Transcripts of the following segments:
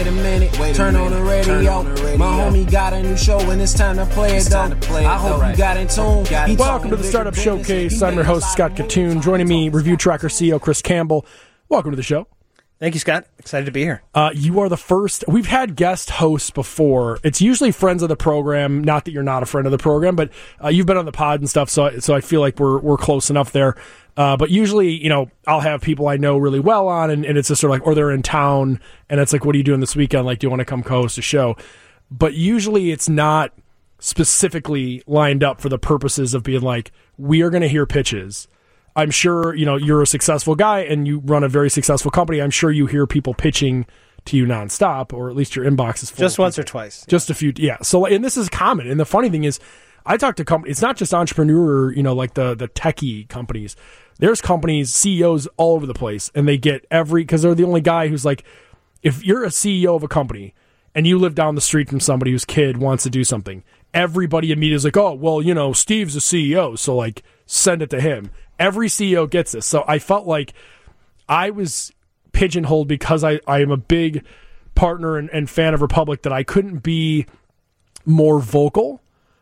wait a minute, Wait a turn, minute, on the radio. turn on the radio. My homie got a new show and it's time to play It's it though. play it, I hope though. you got in tune. Got Welcome to the Startup. Showcase. I'm your host, Scott. Kitun. Joining me, ReviewTracker CEO Chris Campbell. Welcome to the show. Thank you, Scott. Excited to be here. Uh, you are the first. We've had guest hosts before. It's usually friends of the program. Not that you're not a friend of the program, but uh, you've been on the pod and stuff. So, so I feel like we're we're close enough there. Uh, but usually, you know, I'll have people I know really well on, and, and it's just sort of like, or they're in town, and it's like, what are you doing this weekend? Like, do you want to come co-host a show? But usually, it's not specifically lined up for the purposes of being like, we are going to hear pitches. I'm sure you know you're a successful guy and you run a very successful company. I'm sure you hear people pitching to you nonstop, or at least your inbox is full. Just once or twice. just a few yeah so and this is common and the funny thing is i talk to companies it's not just entrepreneur you know like the the techie companies there's companies ceos all over the place and they get every because they're the only guy who's like if you're a ceo of a company and you live down the street from somebody whose kid wants to do something everybody immediately is like oh well you know steve's a ceo so like send it to him every ceo gets this so i felt like I was pigeonholed because I, I am a big partner and, and fan of Republic that I couldn't be more vocal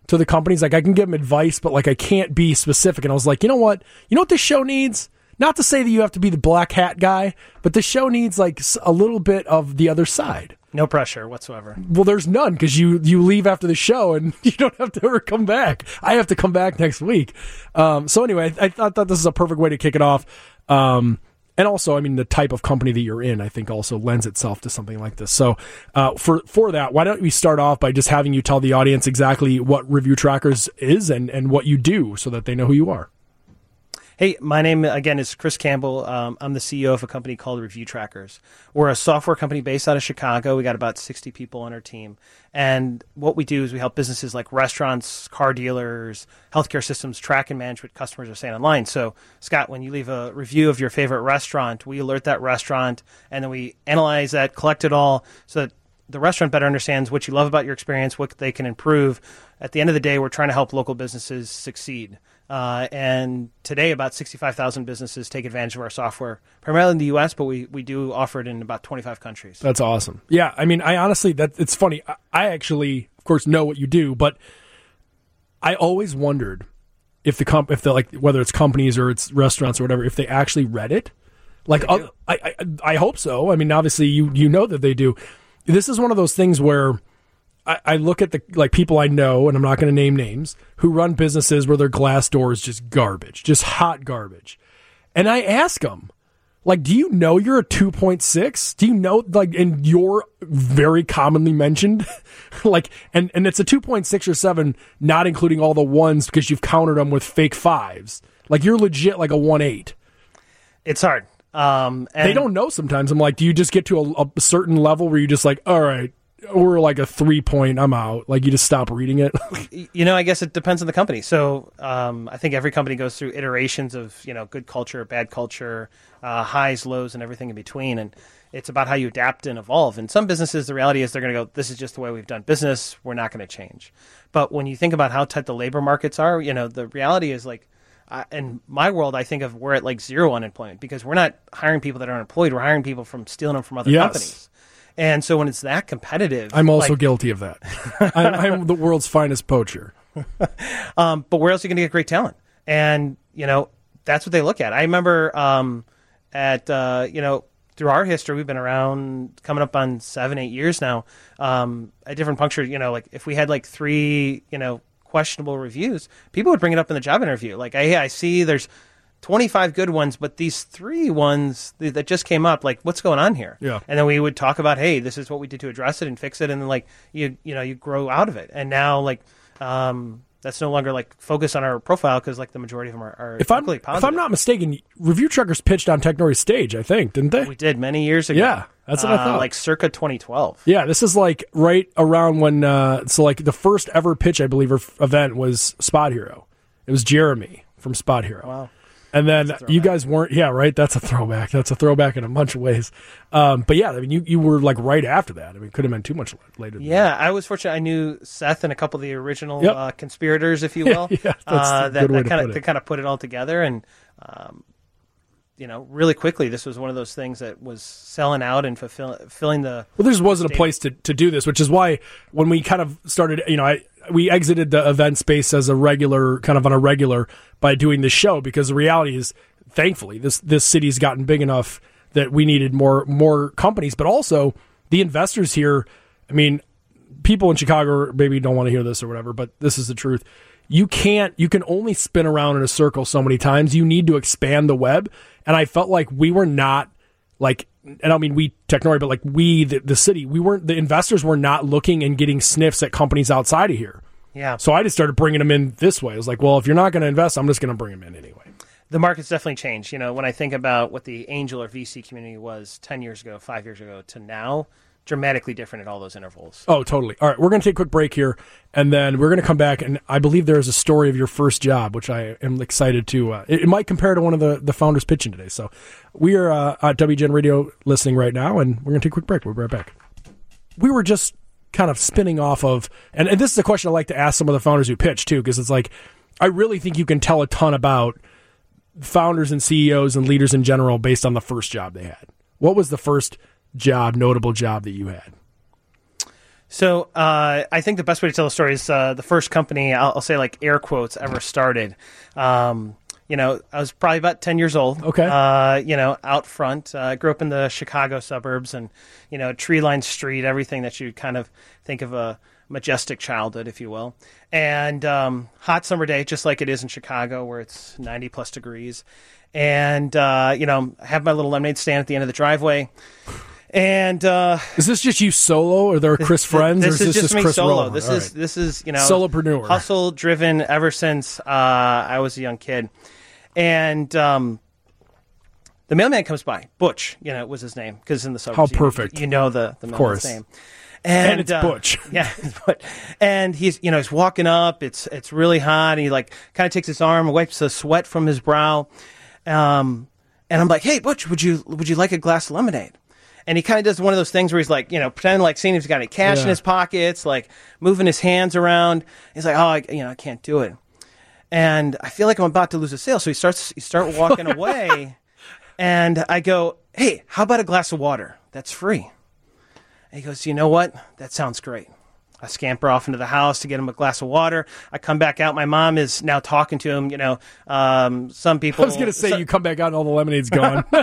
to the companies. Like I can give them advice, but like I can't be specific. And I was like, you know what? You know what this show needs? Not to say that you have to be the black hat guy, but the show needs like a little bit of the other side. No pressure whatsoever. Well, there's none because you you leave after the show and you don't have to ever come back. I have to come back next week. Um, so anyway, I, I thought that this is a perfect way to kick it off. Um, and also, I mean, the type of company that you're in, I think, also lends itself to something like this. So, uh, for for that, why don't we start off by just having you tell the audience exactly what ReviewTrackers is and and what you do, so that they know who you are. Hey, my name again is Chris Campbell. Um, I'm the CEO of a company called ReviewTrackers. We're a software company based out of Chicago. We got about 60 people on our team. And what we do is we help businesses like restaurants, car dealers, healthcare systems track and manage what customers are saying online. So, Scott, when you leave a review of your favorite restaurant, we alert that restaurant and then we analyze that, collect it all so that the restaurant better understands what you love about your experience, what they can improve. At the end of the day, we're trying to help local businesses succeed. Uh, and today, about 65,000 businesses take advantage of our software, primarily in the U.S., but we, we do offer it in about 25 countries. That's awesome. Yeah, I mean, I honestly that it's funny. I, I actually, of course, know what you do, but I always wondered if the comp, if the like whether it's companies or it's restaurants or whatever, if they actually read it. Like, oth- I, I, I hope so. I mean, obviously, you you know that they do. This is one of those things where I, I look at the like people I know, and I'm not going to name names, who run businesses where their glass door is just garbage, just hot garbage, and I ask them, like, do you know you're a 2.6? Do you know, like, and you're very commonly mentioned, like, and and it's a 2.6 or seven, not including all the ones because you've countered them with fake fives. Like, you're legit like a one eight. It's hard. Um, and They don't know sometimes. I'm like, do you just get to a, a certain level where you just like, all right, we're like a three point, I'm out. Like, you just stop reading it. you know, I guess it depends on the company. So um, I think every company goes through iterations of you know good culture, bad culture, uh, highs, lows, and everything in between. And it's about how you adapt and evolve. And some businesses, the reality is they're going to go, "This is just the way we've done business. We're not going to change." But when you think about how tight the labor markets are, you know, the reality is like. Uh, in my world, I think of we're at like zero unemployment because we're not hiring people that are unemployed. We're hiring people from stealing them from other Yes. companies. And so when it's that competitive, I'm also like, guilty of that. I'm, I'm the world's finest poacher. Um, but where else are you going to get great talent? And you know that's what they look at. I remember um, at uh, you know through our history, we've been around coming up on seven, eight years now. Um, at different puncture, you know, like if we had like three, you know, questionable reviews, people would bring it up in the job interview. Like, hey, I see there's 25 good ones, but these three ones that just came up, like, what's going on here? Yeah. And then we would talk about, hey, this is what we did to address it and fix it, and then like you, you know, you grow out of it. And now, like, um, that's no longer like focused on our profile because like the majority of them are, are If I'm, equally if. I'm not mistaken, ReviewTrackers pitched on Technori's stage, I think, didn't they? we did many years ago. Yeah, that's what I Uh, thought. Like circa 2012. Yeah, this is like right around when. Uh, so like the first ever pitch, I believe, or f- event was SpotHero. It was Jeremy from SpotHero. Wow. And then you guys weren't. Yeah, right. That's a throwback. That's a throwback in a bunch of ways. Um, but yeah, I mean, you you were like right after that. I mean, it could have been too much later. Than Yeah, I was fortunate. I knew Seth and a couple of the original Yep. uh, conspirators, if you will. Yeah, uh, that that kind of to kind of put it all together. And um, you know, really quickly, this was one of those things that was selling out and fulfill, filling the. Well, there just wasn't a place to, to do this, which is why when we kind of started, you know, I, we exited the event space as a regular, kind of on a regular by doing this show because the reality is, thankfully, this this city's gotten big enough that we needed more more companies, but also the investors here. I mean, people in Chicago maybe don't want to hear this or whatever, but this is the truth. You can't, you can only spin around in a circle so many times. You need to expand the web. And I felt like we were not like, and I don't mean we Technori, but like we, the, the city, we weren't, the investors were not looking and getting sniffs at companies outside of here. Yeah. So I just started bringing them in this way. I was like, well, if you're not going to invest, I'm just going to bring them in anyway. The market's definitely changed. You know, when I think about what the angel or VC community was 10 years ago, five years ago to now, dramatically different at all those intervals. Oh, totally. All right, we're going to take a quick break here, and then we're going to come back. And I believe there is a story of your first job, which I am excited to. Uh, it, it, might compare to one of the, the founders pitching today. So we are uh, at WGN Radio listening right now, and we're going to take a quick break. We'll be right back. We were just kind of spinning off of, and, and this is a question I like to ask some of the founders who pitch too, because it's like, I really think you can tell a ton about founders and CEOs and leaders in general based on the first job they had. What was the first job, notable job that you had? So uh, I think the best way to tell the story is uh, the first company I'll, I'll, say like air quotes ever started. Um, you know, I was probably about ten years old. Okay. Uh, you know, out front. I uh, grew up in the Chicago suburbs, and you know, tree lined street, everything that you kind of think of a majestic childhood, if you will. And um, hot summer day, just like it is in Chicago, where it's ninety plus degrees. And uh, you know, I have my little lemonade stand at the end of the driveway and uh, is this just you solo, or are there Chris friends, this, or is, this just, me Chris solo? This All is right. this is you know solopreneur, hustle driven ever since uh, I was a young kid, and um, the mailman comes by. Butch, you know, was his name because in the suburbs, how perfect, you, you know the the mailman's name. And, and, it's uh, Butch. Yeah, and he's you know he's walking up. It's it's really hot. And he like kind of takes his arm and wipes the sweat from his brow. Um, and I'm like, hey Butch, would you would you like a glass of lemonade? And he kind of does one of those things where he's like, you know, pretending like seeing if he's got any cash yeah. in his pockets, like moving his hands around. He's like, oh, I, you know, I can't do it. And I feel like I'm about to lose a sale, so he starts, he start walking away, and I go, hey, how about a glass of water? That's free. And he goes, you know what? That sounds great. I scamper off into the house to get him a glass of water. I come back out. My mom is now talking to him. You know, um, some people. I was going to say, you come back out and all the lemonade's gone.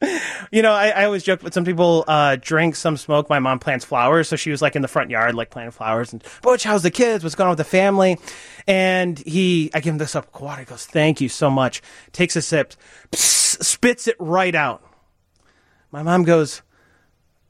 you know, I, I, always joke, but some people uh, drink, some smoke. My mom plants flowers, so she was like in the front yard, like planting flowers. And Butch, how's the kids? What's going on with the family? And he, I give him this up of water. He goes, "Thank you so much." Takes a sip, pss, spits it right out. My mom goes,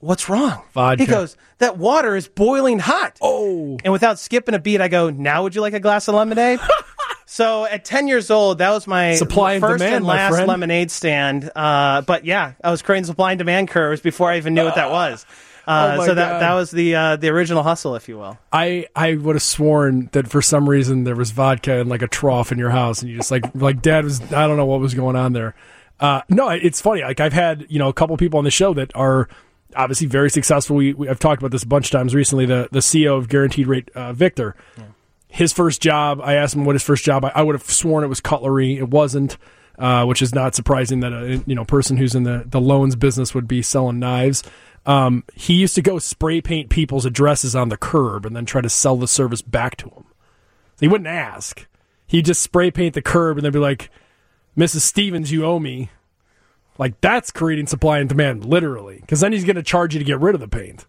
what's wrong? Vodka. He goes, that water is boiling hot. Oh. And without skipping a beat, I go, now would you like a glass of lemonade? so at 10 years old, that was my supply and first demand, and last lemonade stand. Uh, but yeah, I was creating supply and demand curves before I even knew what that was. Uh, oh so that God. that was the uh, the original hustle, if you will. I, I would have sworn that for some reason there was vodka in like a trough in your house, and you just like like Dad was I don't know what was going on there. Uh, no, it's funny. Like I've had you know a couple people on the show that are obviously very successful. We, we, I've talked about this a bunch of times recently. The the CEO of Guaranteed Rate, uh, Victor, yeah. His first job. I asked him what his first job. I, I would have sworn it was cutlery. It wasn't, uh, which is not surprising that a you know person who's in the the loans business would be selling knives. Um, he used to go spray paint people's addresses on the curb and then try to sell the service back to them. he wouldn't ask. He'd just spray paint the curb and then be like, "Mrs. Stevens, you owe me." Like that's creating supply and demand, literally, because then he's going to charge you to get rid of the paint.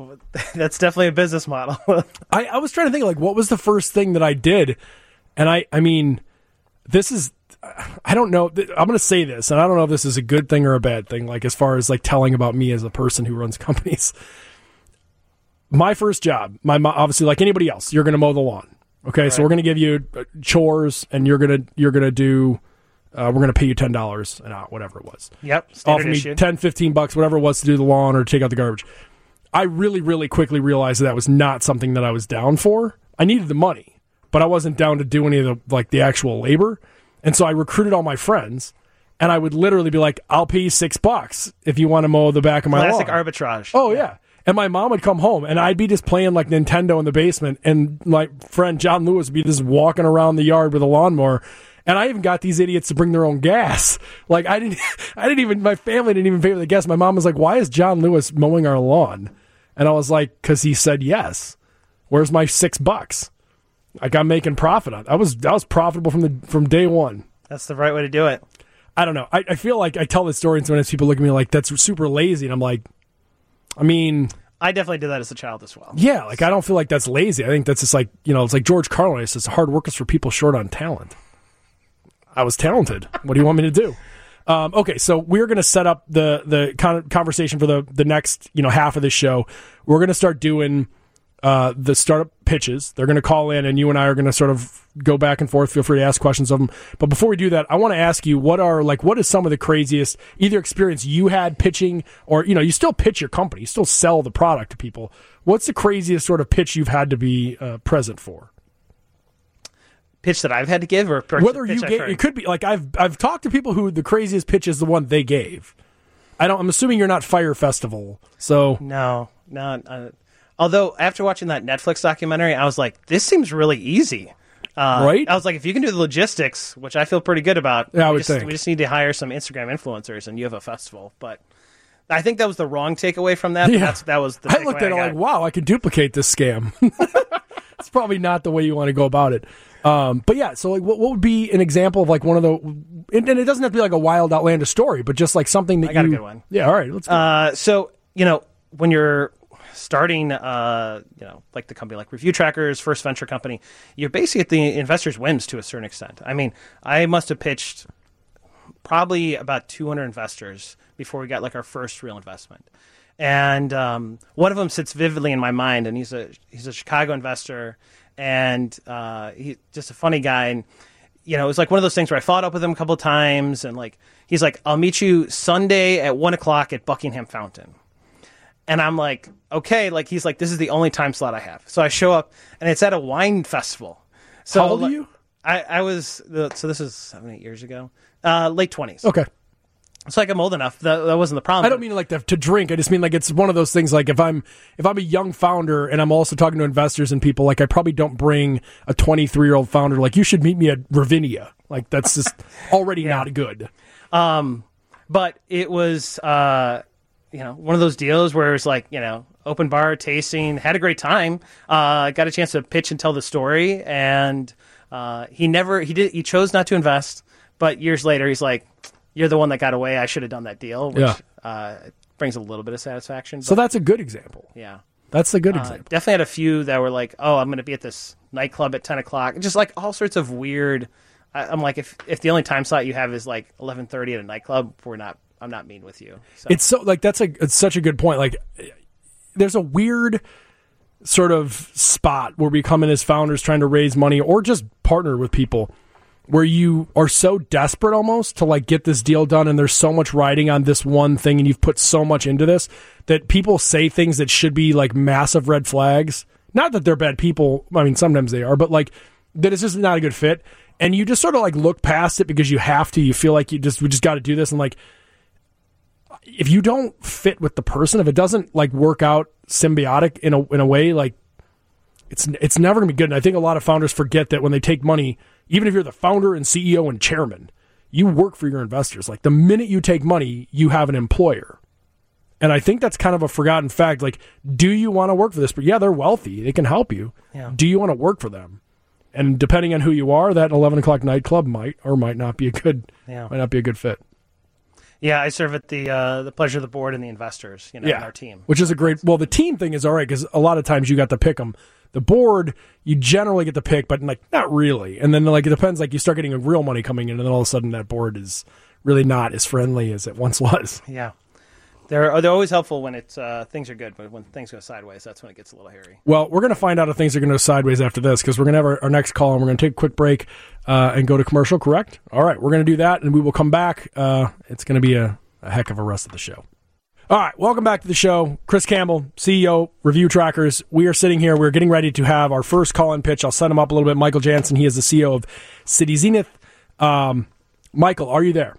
Well, that's definitely a business model. I, I was trying to think like what was the first thing that I did, and I I mean, this is I don't know. I'm going to say this, and I don't know if this is a good thing or a bad thing. Like as far as like telling about me as a person who runs companies. My first job, my obviously like anybody else, you're going to mow the lawn. Okay, right. so we're going to give you uh, chores, and you're gonna you're gonna do uh, we're going to pay you ten dollars an hour, whatever it was. Yep, offer me issue. 10, 15 bucks, whatever it was to do the lawn or take out the garbage. I really, really quickly realized that, that was not something that I was down for. I needed the money, but I wasn't down to do any of the like the actual labor. And so I recruited all my friends, and I would literally be like, "I'll pay you six bucks if you want to mow the back of my lawn. Classic lawn." arbitrage. Oh yeah. And my mom would come home, and I'd be just playing like Nintendo in the basement, and my friend John Lewis would be just walking around the yard with a lawnmower And I even got these idiots to bring their own gas. Like I didn't, I didn't even. My family didn't even pay for the gas. My mom was like, "Why is John Lewis mowing our lawn?" And I was like, "Cause he said yes." Where's my six bucks? Like I'm making profit on. I was I was profitable from the from day one. That's the right way to do it. I don't know. I, I feel like I tell this story and sometimes people look at me like that's super lazy, and I'm like, I mean, I definitely did that as a child as well. yeah, like I don't feel like that's lazy. I think that's just like you know, it's like George Carlin. It's just hard work is for people short on talent. I was talented. What do you want me to do? Um, okay, so we're going to set up the the con- conversation for the the next you know half of the show. We're going to start doing uh, the startup pitches. They're going to call in, and you and I are going to sort of go back and forth. Feel free to ask questions of them. But before we do that, I want to ask you what are like what is some of the craziest either experience you had pitching, or you know you still pitch your company, you still sell the product to people. What's the craziest sort of pitch you've had to be uh, present for? Pitch that I've had to give, or Whether you gave, it could be like I've I've talked to people who the craziest pitch is the one they gave. I don't. I'm assuming you're not Fyre Festival, so No, no. Uh, although after watching that Netflix documentary, I was like, this seems really easy. Uh, Right? I was like, if you can do the logistics, which I feel pretty good about, Yeah, I we would just, think. we just need to hire some Instagram influencers, and you have a festival. But I think that was the wrong takeaway from that. Yeah. That's, that was the. I looked at it got. like, wow, I can duplicate this scam. it's probably not the way you want to go about it. Um, but yeah, so like, what, what would be an example of like one of the, and, and it doesn't have to be like a wild, outlandish story, but just like something that I got a you. good one. Yeah, all right, let's go. Uh, so you know when you're starting, uh, you know, like the company like ReviewTrackers, first venture company, you're basically at the investor's whims to a certain extent. I mean, I must have pitched probably about 200 investors before we got like our first real investment. And um, one of them sits vividly in my mind, and he's a he's a Chicago investor, and uh, he's just a funny guy. And you know, it was like one of those things where I followed up with him a couple of times, and like he's like, "I'll meet you Sunday at one o'clock at Buckingham Fountain." And I'm like, okay, like he's like, this is the only time slot I have. So I show up, and it's at a wine festival. So How old are you? I, I was the, so this is seven, eight years ago, uh, late twenties. okay. It's like I'm old enough. That, that wasn't the problem. I don't mean like to, to drink. I just mean like it's one of those things. Like if I'm if I'm a young founder and I'm also talking to investors and people, like I probably don't bring a 23 year old founder. Like you should meet me at Ravinia. Like that's just already not good. Um, but it was, uh, you know, one of those deals where it's like, you know, open bar tasting, had a great time. Uh, got a chance to pitch and tell the story, and uh, he never, he did, he chose not to invest. But years later, he's like, "You're the one that got away. I should have done that deal," which Yeah. uh, brings a little bit of satisfaction. So but, that's a good example. yeah. That's a good Uh, example. definitely had a few that were like, "Oh, I'm going to be at this nightclub at 10 o'clock," just like all sorts of weird. I, I'm like, if if the only time slot you have is like 11:30 at a nightclub, we're not. I'm not mean with you. So. It's so like that's a it's such a good point. Like there's a weird sort of spot where we come in as founders trying to raise money or just partner with people where you are so desperate almost to like get this deal done and there's so much riding on this one thing and you've put so much into this that people say things that should be like massive red flags. Not that they're bad people, I mean sometimes they are, but like that it's just not a good fit. And you just sort of like look past it because you have to. You feel like you just we just got to do this and like if you don't fit with the person, if it doesn't like work out symbiotic in a in a way, like it's it's never gonna be good. And I think a lot of founders forget that when they take money, even if you're the founder and CEO and chairman, you work for your investors. Like the minute you take money, you have an employer. And I think that's kind of a forgotten fact. Like, do you want to work for this? But yeah, they're wealthy; they can help you. Yeah. Do you want to work for them? And depending on who you are, that eleven o'clock nightclub might or might not be a good Yeah. might not be a good fit. Yeah, I serve at the uh, the pleasure of the board and the investors, you know, in our team. Which is a great. Well, the team thing is all right because a lot of times you got to pick them. The board, you generally get to pick, but like not really. And then like it depends. Like you start getting real money coming in, and then all of a sudden that board is really not as friendly as it once was. Yeah, they're they're always helpful when it's uh, things are good, but when things go sideways, that's when it gets a little hairy. Well, we're going to find out if things are going to go sideways after this because we're going to have our, our next call and we're going to take a quick break uh, and go to commercial. Correct? All right, we're going to do that, and we will come back. Uh, it's going to be a, a heck of a rest of the show. All right, welcome back to the show. Chris Campbell, CEO, ReviewTrackers. We are sitting here. We're getting ready to have our first call in pitch. I'll set him up a little bit. Michael Jansen, he is the CEO of Cityzenith. Um, Michael, are you there?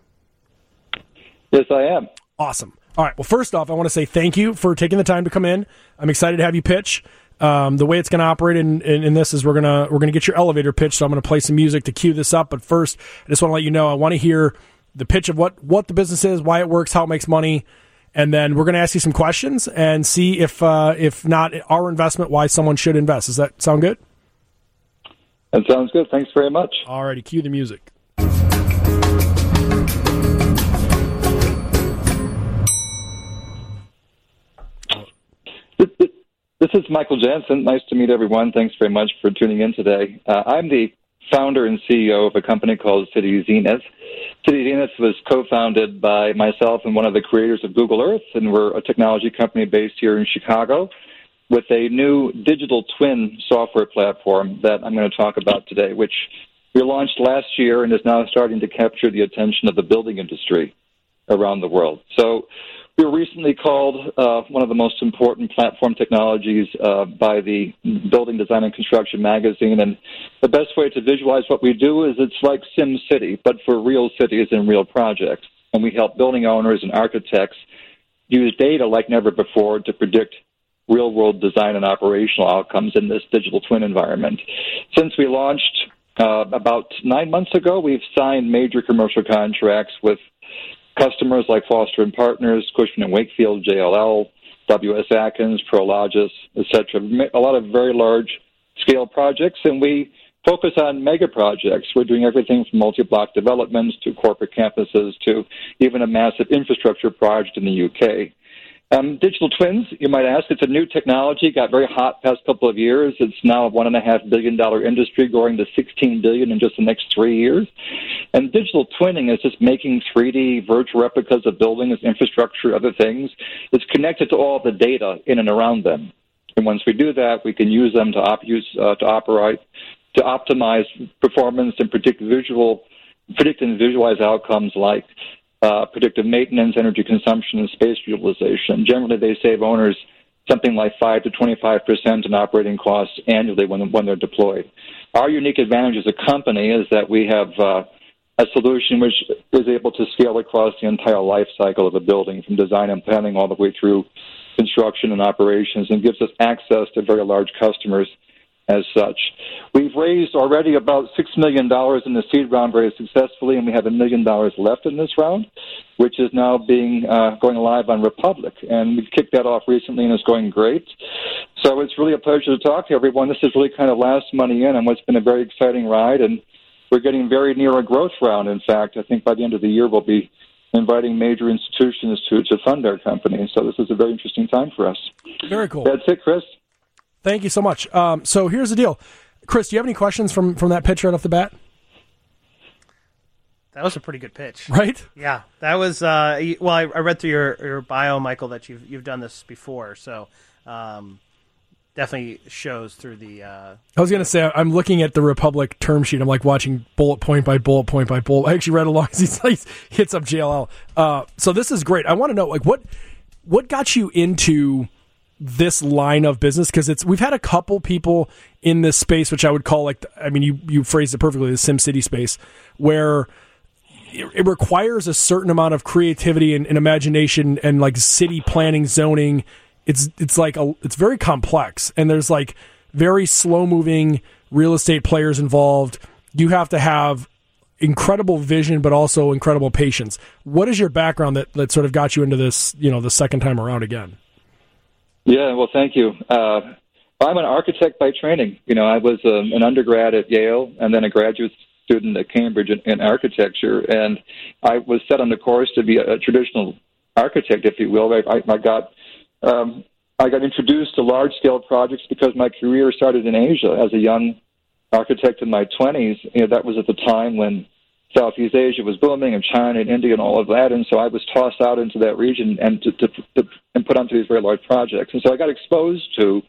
Yes, I am. Awesome. All right. Well, first off, I want to say thank you for taking the time to come in. I'm excited to have you pitch. Um, the way it's going to operate in, in, in, this is we're gonna we're gonna get your elevator pitch. So I'm going to play some music to cue this up. But first, I just want to let you know I want to hear the pitch of what what the business is, why it works, how it makes money, and then we're going to ask you some questions and see if uh, if not our investment, why someone should invest. Does that sound good? That sounds good. Thanks very much. All righty, cue the music. This is Michael Jansen. Nice to meet everyone. Thanks very much for tuning in today. Uh, I'm the founder and CEO of a company called Cityzenith. City Zenith was co-founded by myself and one of the creators of Google Earth, and we're a technology company based here in Chicago with a new digital twin software platform that I'm going to talk about today, which we launched last year and is now starting to capture the attention of the building industry around the world. So we were recently called uh, one of the most important platform technologies uh, by the Building Design and Construction magazine. And the best way to visualize what we do is it's like Sim City, but for real cities and real projects. And we help building owners and architects use data like never before to predict real world design and operational outcomes in this digital twin environment. Since we launched uh, about nine months ago, we've signed major commercial contracts with customers like Foster and Partners, Cushman and Wakefield, JLL, W.S. Atkins, Prologis, etc. A lot of very large scale projects, and we focus on mega projects. We're doing everything from multi-block developments to corporate campuses to even a massive infrastructure project in the UK. Um, digital twins, you might ask, it's a new technology, got very hot past couple of years. It's now a one and a half billion dollar industry, growing to 16 billion in just the next three years. And digital twinning is just making 3D virtual replicas of buildings, infrastructure, other things. It's connected to all the data in and around them. And once we do that, we can use them to op- use uh, to operate, to optimize performance and predict visual, predict and visualize outcomes like uh, predictive maintenance, energy consumption, and space utilization. Generally, they save owners something like 5 to 25 percent in operating costs annually when, when they're deployed. Our unique advantage as a company is that we have uh, a solution which is able to scale across the entire life cycle of a building, from design and planning all the way through construction and operations, and gives us access to very large customers as such. We've raised already about $6 million in the seed round very successfully, and we have a million dollars left in this round, which is now being uh, going live on Republic. And we've kicked that off recently, and it's going great. So it's really a pleasure to talk to everyone. This is really kind of last money in on what's been a very exciting ride, and we're getting very near a growth round. In fact, I think by the end of the year, we'll be inviting major institutions to, to fund our company. So this is a very interesting time for us. Very cool. That's it, Chris. Thank you so much. Um, so here's the deal, Chris. Do you have any questions from from that pitch right off the bat? That was a pretty good pitch, right? Yeah, that was. Uh, well, I, I, read through your, your bio, Michael, that you've you've done this before, so um, definitely shows through the. Uh, I was going to say I'm looking at the Republic term sheet. I'm like watching bullet point by bullet point by bullet. I actually read along as he hits up JLL. Uh, so this is great. I want to know like what what got you into this line of business? Because it's we've had a couple people in this space which I would call like I mean you you phrased it perfectly the SimCity space where it, it requires a certain amount of creativity and, and, imagination and like city planning zoning. It's it's like a, it's very complex and there's like very slow moving real estate players involved. You have to have incredible vision but also incredible patience. What is your background that that sort of got you into this you know the second time around again yeah, well, thank you. Uh, I'm an architect by training. You know, I was um, an undergrad at Yale and then a graduate student at Cambridge in, in architecture, and I was set on the course to be a, a traditional architect, if you will. I, I, got um, I got introduced to large scale projects because my career started in Asia as a young architect in my 20s. You know, that was at the time when Southeast Asia was booming, and China and India and all of that. And so I was tossed out into that region and to, to, to and put onto these very large projects. And so I got exposed to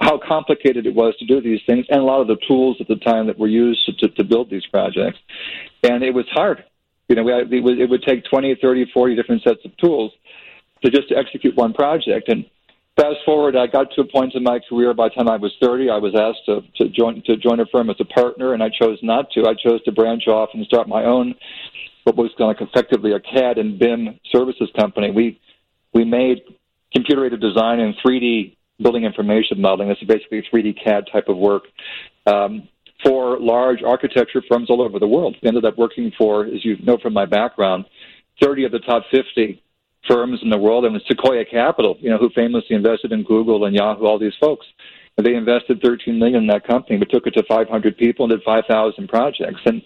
how complicated it was to do these things, and a lot of the tools at the time that were used to, to build these projects. And it was hard. You know, we, it, would, it would take 20, 30, 40 different sets of tools to just to execute one project. And fast forward, I got to a point in my career. By the time I was 30, I was asked to, to join to join a firm as a partner, and I chose not to. I chose to branch off and start my own, what was kind of effectively a CAD and BIM services company. We we made computer aided design and 3D building information modeling. This is basically 3D CAD type of work um, for large architecture firms all over the world. We ended up working for, as you know from my background, 30 of the top 50 firms in the world, and Sequoia Capital, you know, who famously invested in Google and Yahoo, all these folks. They invested 13 million in that company. We took it to 500 people and did 5,000 projects. And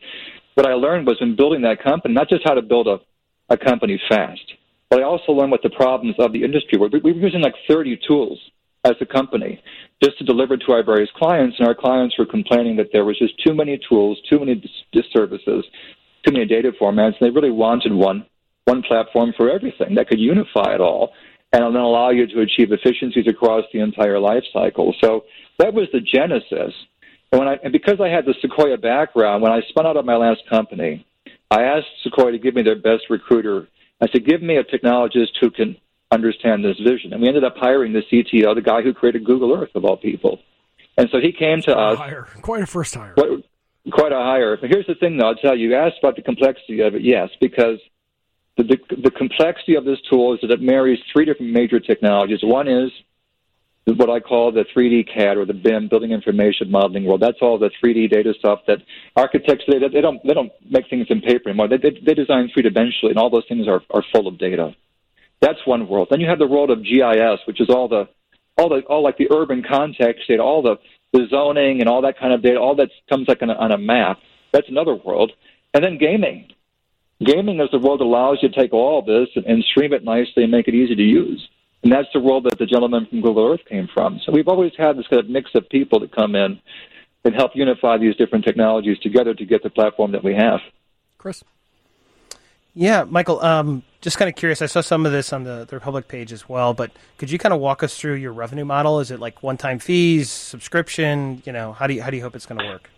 what I learned was in building that company, not just how to build a, a company fast, but I also learned what the problems of the industry were. We were using like 30 tools as a company just to deliver to our various clients, and our clients were complaining that there was just too many tools, too many dis- services, too many data formats, and they really wanted one one platform for everything that could unify it all and then allow you to achieve efficiencies across the entire life cycle. So that was the genesis. And when I and because I had the Sequoia background, when I spun out of my last company, I asked Sequoia to give me their best recruiter. I said, "Give me a technologist who can understand this vision. And we ended up hiring the CTO, the guy who created Google Earth, of all people. And so he came to us. Hire. Quite a first hire. Quite, quite a hire. But here's the thing, though. I'll tell you, you asked about the complexity of it. Yes, because the, the, the complexity of this tool is that it marries three different major technologies. One is what I call the 3D CAD or the BIM, Building Information Modeling world. That's all the 3D data stuff that architects they, they don't they don't make things in paper anymore. They, they, they design three dimensionally, and all those things are, are full of data. That's one world. Then you have the world of GIS, which is all the all the all like the urban context data, all the the zoning and all that kind of data, all that comes like on a, on a map. That's another world. And then gaming. Gaming is the world allows you to take all this and, and stream it nicely and make it easy to use. And that's the world that the gentleman from Google Earth came from. So we've always had this kind of mix of people that come in and help unify these different technologies together to get the platform that we have. Chris? Yeah, Michael, um, just kind of curious. I saw some of this on the, the Republic page as well, but could you kind of walk us through your revenue model? Is it like one-time fees, subscription? You know, how do you how do you hope it's going to work?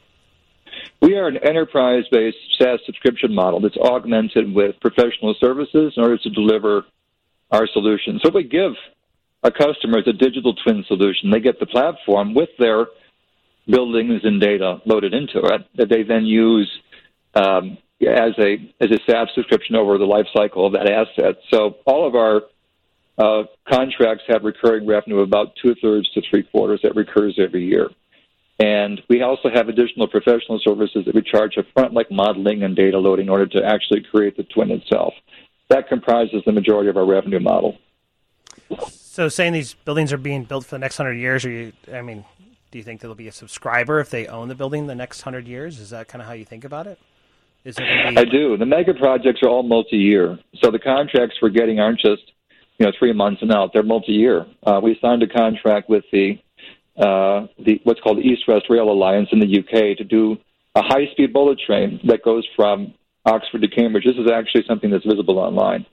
We are an enterprise-based SaaS subscription model that's augmented with professional services in order to deliver our solution. So we give our customers a digital twin solution. They get the platform with their buildings and data loaded into it that they then use um, as a as a SaaS subscription over the life cycle of that asset. So all of our uh, contracts have recurring revenue about two thirds to three quarters that recurs every year. And we also have additional professional services that we charge up front, like modeling and data loading, in order to actually create the twin itself. That comprises the majority of our revenue model. So, saying these buildings are being built for the next hundred years, are you? I mean, do you think there'll be a subscriber if they own the building the next hundred years? Is that kind of how you think about it? Is there be... I do. The mega projects are all multi-year, so the contracts we're getting aren't just you know three months and out. They're multi-year. Uh, we signed a contract with the uh, the what's called the East West Rail Alliance in the UK to do a high-speed bullet train that goes from Oxford to Cambridge. This is actually something that's visible online,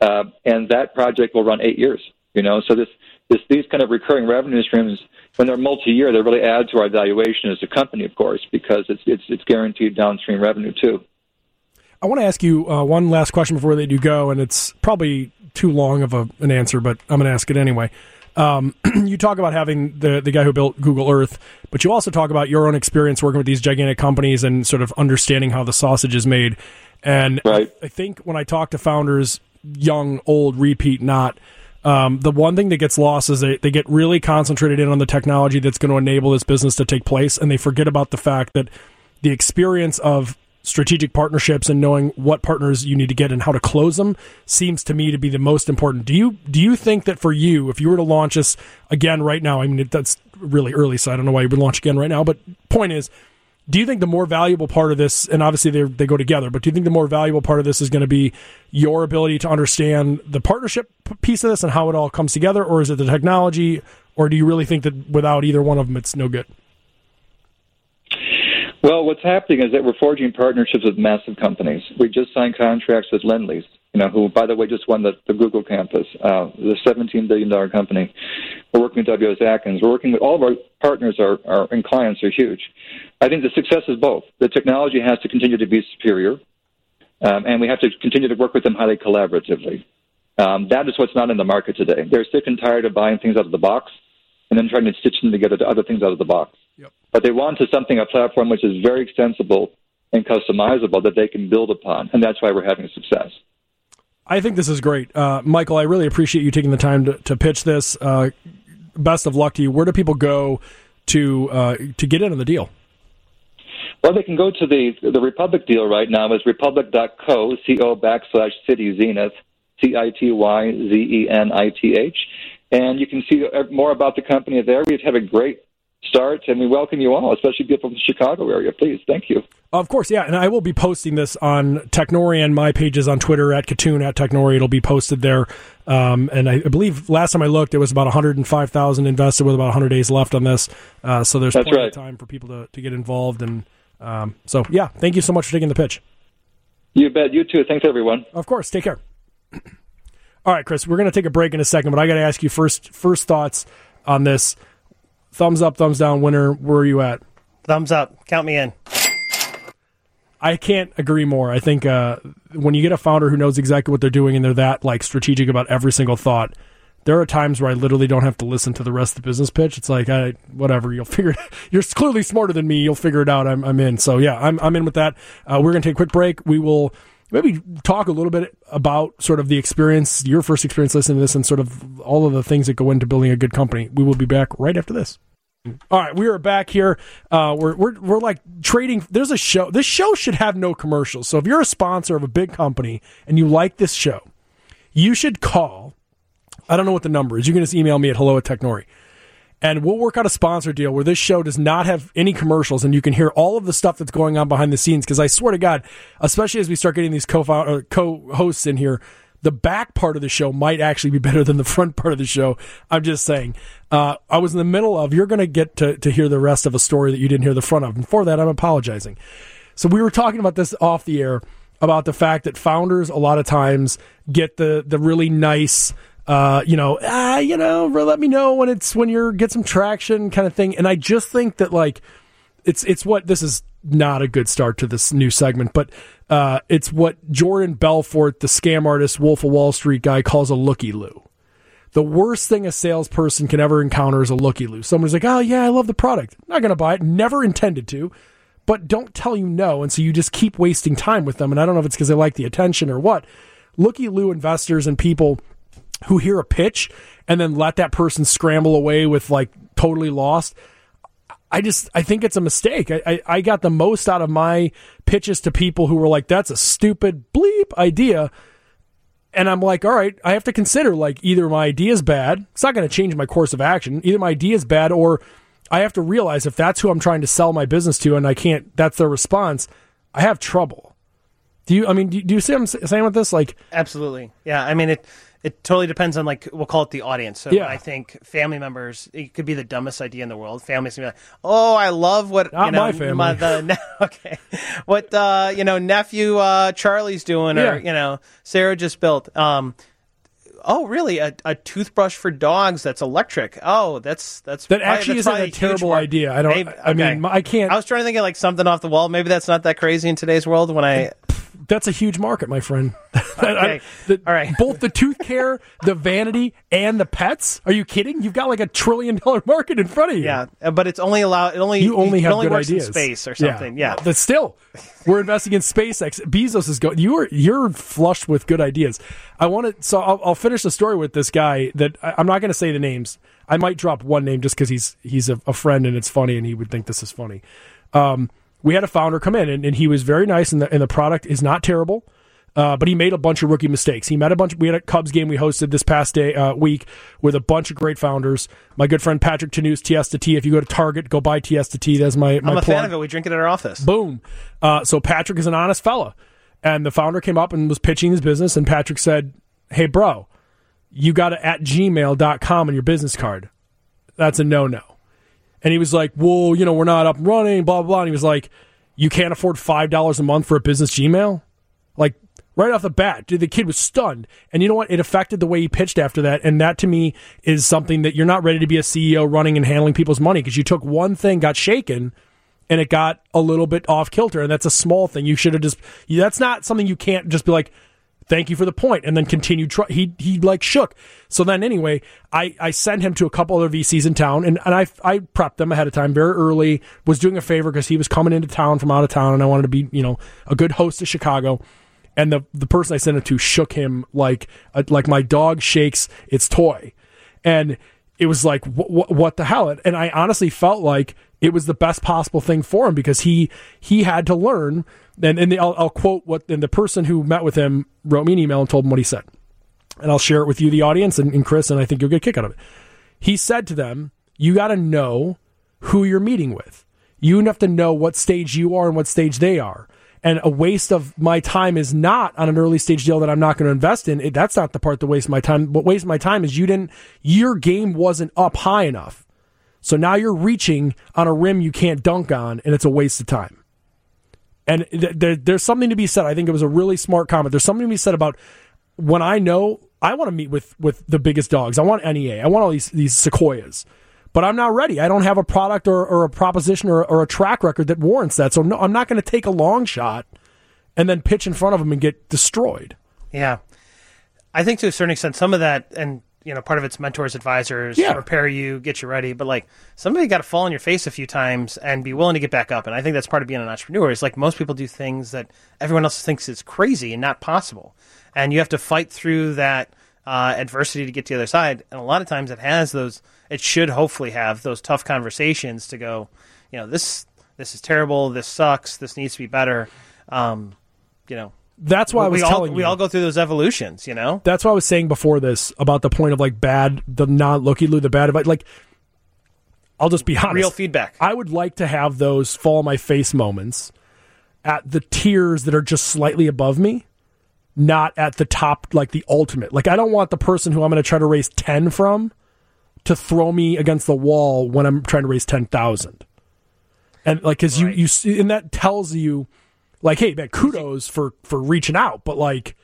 uh, and that project will run eight years. You know, so this, this these kind of recurring revenue streams, when they're multi-year, they really add to our valuation as a company, of course, because it's it's it's guaranteed downstream revenue too. I want to ask you uh, one last question before they do go, and it's probably too long of a, an answer, but I'm going to ask it anyway. Um, you talk about having the the guy who built Google Earth, but you also talk about your own experience working with these gigantic companies and sort of understanding how the sausage is made. And right. I, I think when I talk to founders, young, old, repeat, not. Um, the one thing that gets lost is they, they get really concentrated in on the technology that's going to enable this business to take place, and they forget about the fact that the experience of strategic partnerships and knowing what partners you need to get and how to close them seems to me to be the most important. Do you do you think that for you, if you were to launch this again right now, I mean that's really early, so I don't know why you would launch again right now. But point is, do you think the more valuable part of this, and obviously they they go together, but do you think the more valuable part of this is going to be your ability to understand the partnership piece of this and how it all comes together, or is it the technology, or do you really think that without either one of them, it's no good? Well, what's happening is that we're forging partnerships with massive companies. We just signed contracts with Lendlease, you know, who, by the way, just won the, the Google campus, uh, the $17 billion company. We're working with W.S. Atkins. We're working with all of our partners are, are, and clients are huge. I think the success is both. The technology has to continue to be superior, um, and we have to continue to work with them highly collaboratively. Um, that is what's not in the market today. They're sick and tired of buying things out of the box and then trying to stitch them together to other things out of the box. Yep. But they wanted something, a platform which is very extensible and customizable that they can build upon, and that's why we're having success. I think this is great, uh, Michael. I really appreciate you taking the time to, to pitch this. Uh, best of luck to you. Where do people go to uh, to get in on the deal? Well, they can go to the the Republic deal right now is republic.co, co backslash cityzenith, C I T Y Z E N I T H. And you can see more about the company there. We've a great start, and we welcome you all, especially people from the Chicago area. Please, thank you. Of course, yeah, and I will be posting this on Technori and my pages on Twitter at Kitun at Technori. It'll be posted there, um, and I, believe last time I looked, it was about 105,000 invested with about 100 days left on this. Uh, so there's That's plenty right. of time for people to, to get involved, and um, so yeah, thank you so much for taking the pitch. You bet. You too. Thanks, everyone. Of course. Take care. All right, Chris, we're going to take a break in a second, but I got to ask you first first thoughts on this. Thumbs up, thumbs down, winner. Where are you at? Thumbs up. Count me in. I can't agree more. I think uh, when you get a founder who knows exactly what they're doing and they're that like strategic about every single thought, there are times where I literally don't have to listen to the rest of the business pitch. It's like, I, whatever, you'll figure. It, you're clearly smarter than me. You'll figure it out. I'm, I'm in. So yeah, I'm, I'm in with that. Uh, we're gonna take a quick break. We will maybe talk a little bit about sort of the experience, your first experience listening to this, and sort of all of the things that go into building a good company. We will be back right after this. All right, we are back here. Uh, we're, we're we're like trading. There's a show. This show should have no commercials. So if you're a sponsor of a big company and you like this show, you should call. I don't know what the number is. You can just email me at hello at Technori. And we'll work out a sponsor deal where this show does not have any commercials and you can hear all of the stuff that's going on behind the scenes. Because I swear to God, especially as we start getting these co co hosts in here, the back part of the show might actually be better than the front part of the show. I'm just saying. Uh, I was in the middle of, you're going to get to hear the rest of a story that you didn't hear the front of. And for that, I'm apologizing. So we were talking about this off the air about the fact that founders a lot of times get the the really nice uh, you know, ah, you know, let me know when it's when you're get some traction kind of thing. And I just think that like it's it's what this is not a good start to this new segment, but uh, it's what Jordan Belfort, the scam artist, Wolf of Wall Street guy, calls a looky loo. The worst thing a salesperson can ever encounter is a looky loo. Someone's like, "Oh yeah, I love the product. Not going to buy it. Never intended to." But don't tell you no, and so you just keep wasting time with them. And I don't know if it's because they like the attention or what. Looky loo investors and people who hear a pitch and then let that person scramble away with like totally lost. I just I think it's a mistake. I, I, I, got the most out of my pitches to people who were like, "That's a stupid bleep idea," and I'm like, "All right, I have to consider like either my idea is bad. It's not going to change my course of action. Either my idea is bad, or I have to realize if that's who I'm trying to sell my business to, and I can't. That's their response. I have trouble. Do you? I mean, do, do you see what I'm saying with this? Like, absolutely. Yeah. I mean it it totally depends on like we'll call it the audience. So Yeah. I think family members, it could be the dumbest idea in the world. Families can be like, "Oh, I love what Not you know, my family. the, okay, what uh, you know nephew uh, Charlie's doing, Yeah. or you know Sarah just built." Um, oh, really? A, a toothbrush for dogs that's electric? Oh, that's that's That probably- actually that's isn't a terrible idea. I don't- Maybe- I mean, I can't- I was trying to think of like something off the wall. Maybe that's not that crazy in today's world. When I that's a huge market, my friend. Okay. The- All right. Both the tooth care, the vanity, and the pets. Are you kidding? You've got like a trillion dollar market in front of you. yeah, uh, but it's only allowed. It only You only have only good works ideas. in space or something. Yeah. But still, we're investing in SpaceX. Bezos is going. You're you're flushed with good ideas. I want to. So I'll, I'll finish the story with this guy. That I, I'm not going to say the names. I might drop one name just because he's he's a, a friend and it's funny and he would think this is funny. Um, we had a founder come in and, and he was very nice and the, and the product is not terrible. Uh, but he made a bunch of rookie mistakes. He met a bunch. we had a Cubs game we hosted this past day uh, week with a bunch of great founders. My good friend Patrick Tanous, TS to T. If you go to Target, go buy TS to T. That's my my I'm a plug. fan of it. We drink it at our office. Boom. Uh, so Patrick is an honest fella. And the founder came up and was pitching his business, and Patrick said, Hey, bro, you got to at gmail.com on your business card. That's a no no. And he was like, Well, you know, we're not up and running, blah, blah, blah. And he was like, You can't afford $5 a month for a business Gmail? Like, right off the bat, dude, the kid was stunned. And you know what? It affected the way he pitched after that. And that to me is something that you're not ready to be a CEO running and handling people's money because you took one thing, got shaken, and it got a little bit off kilter. And that's a small thing. You should have just, that's not something you can't just be like, thank you for the point and then continued. try he he like shook. So then anyway i i sent him to a couple other vcs in town and, and i i prepped them ahead of time very early was doing a favor because he was coming into town from out of town and i wanted to be you know a good host of chicago. And the the person i sent it to shook him like uh, like my dog shakes its toy. And it was like wh- wh- what the hell? And i honestly felt like it was the best possible thing for him because he he had to learn and, and the, I'll, I'll quote what and the person who met with him wrote me an email and told him what he said and i'll share it with you the audience and, and chris and i think you'll get a kick out of it he said to them you got to know who you're meeting with you have to know what stage you are and what stage they are and a waste of my time is not on an early stage deal that I'm not going to invest in. It, that's not the part that wastes my time. What wastes my time is you didn't, your game wasn't up high enough. So now you're reaching on a rim you can't dunk on, and it's a waste of time. And th- th- there's something to be said. I think it was a really smart comment. There's something to be said about when I know I want to meet with with the biggest dogs. I want NEA. I want all these these sequoias but I'm not ready. I don't have a product or, or a proposition or, or, a track record that warrants that. So no, I'm not going to take a long shot and then pitch in front of them and get destroyed. Yeah, I think to a certain extent, some of that, and you know, part of it's mentors, advisors, Yeah. prepare you, get you ready. But like somebody got to fall on your face a few times and be willing to get back up. And I think that's part of being an entrepreneur. Is like most people do things that everyone else thinks is crazy and not possible, and you have to fight through that uh, adversity to get to the other side. And a lot of times, it has those. It should hopefully have those tough conversations to go. You know, this this is terrible. This sucks. This needs to be better. Um, you know, That's why I was we all telling we you. all go through those evolutions. You know, that's what I was saying before this about the point of like bad, the non looky loo, the bad advice. Like, I'll just be honest. real feedback. I would like to have those fall on my face moments at the tiers that are just slightly above me, not at the top, like the ultimate. Like, I don't want the person who I'm going to try to raise 10 from to throw me against the wall when I'm trying to raise 10,000. And like, cause Right. you, you, see- and that tells you, like, hey, man, kudos for, for reaching out, but like,